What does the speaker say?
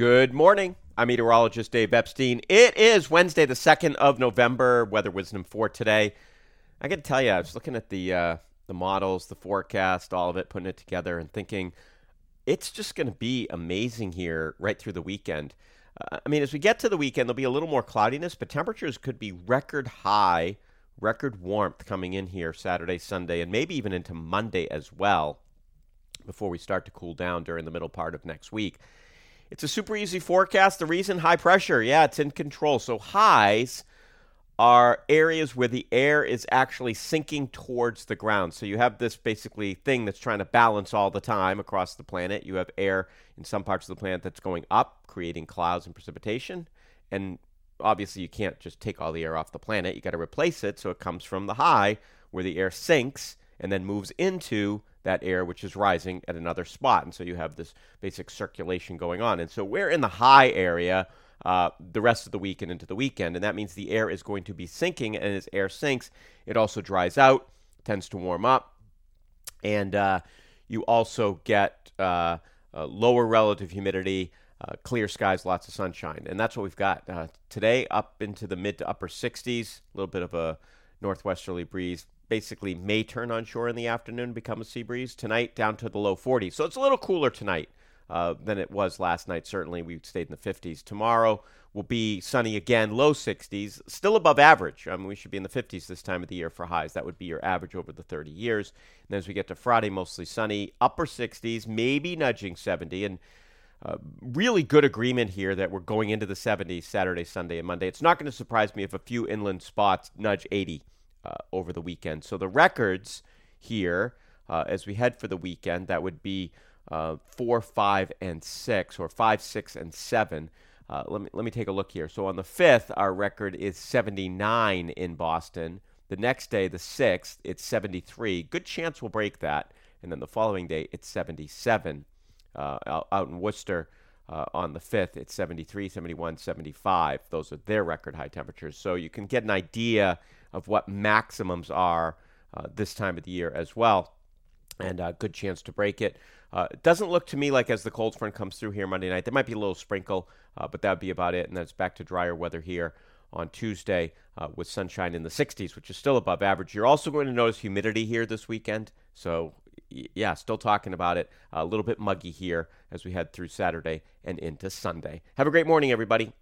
Good morning. I'm meteorologist Dave Epstein. It is Wednesday, the 2nd of November. Weather wisdom for today. I got to tell you, I was looking at the uh, the models, the forecast, all of it, putting it together, and thinking it's just going to be amazing here right through the weekend. Uh, I mean, as we get to the weekend, there'll be a little more cloudiness, but temperatures could be record high, record warmth coming in here Saturday, Sunday, and maybe even into Monday as well before we start to cool down during the middle part of next week. It's a super easy forecast. The reason high pressure, yeah, it's in control. So highs are areas where the air is actually sinking towards the ground. So you have this basically thing that's trying to balance all the time across the planet. You have air in some parts of the planet that's going up, creating clouds and precipitation. And obviously, you can't just take all the air off the planet. You got to replace it. So it comes from the high where the air sinks and then moves into that air which is rising at another spot. And so you have this basic circulation going on. And so we're in the high area uh, the rest of the week and into the weekend. And that means the air is going to be sinking. And as air sinks, it also dries out, tends to warm up. And uh, you also get uh, lower relative humidity. Uh, clear skies, lots of sunshine, and that's what we've got uh, today. Up into the mid to upper 60s, a little bit of a northwesterly breeze, basically may turn on shore in the afternoon, become a sea breeze. Tonight, down to the low 40s. So it's a little cooler tonight uh, than it was last night. Certainly, we stayed in the 50s. Tomorrow will be sunny again, low 60s, still above average. I mean, we should be in the 50s this time of the year for highs. That would be your average over the 30 years. And as we get to Friday, mostly sunny, upper 60s, maybe nudging 70. And uh, really good agreement here that we're going into the 70s Saturday, Sunday, and Monday. It's not going to surprise me if a few inland spots nudge 80 uh, over the weekend. So the records here, uh, as we head for the weekend, that would be uh, four, five, and six, or five, six, and seven. Uh, let me let me take a look here. So on the fifth, our record is 79 in Boston. The next day, the sixth, it's 73. Good chance we'll break that. And then the following day, it's 77 uh, out, out in Worcester. Uh, on the 5th, it's 73, 71, 75. Those are their record high temperatures. So you can get an idea of what maximums are uh, this time of the year as well. And a uh, good chance to break it. Uh, it doesn't look to me like as the cold front comes through here Monday night, there might be a little sprinkle, uh, but that would be about it. And then it's back to drier weather here on Tuesday uh, with sunshine in the 60s, which is still above average. You're also going to notice humidity here this weekend. So, yeah, still talking about it. A little bit muggy here as we head through Saturday and into Sunday. Have a great morning, everybody.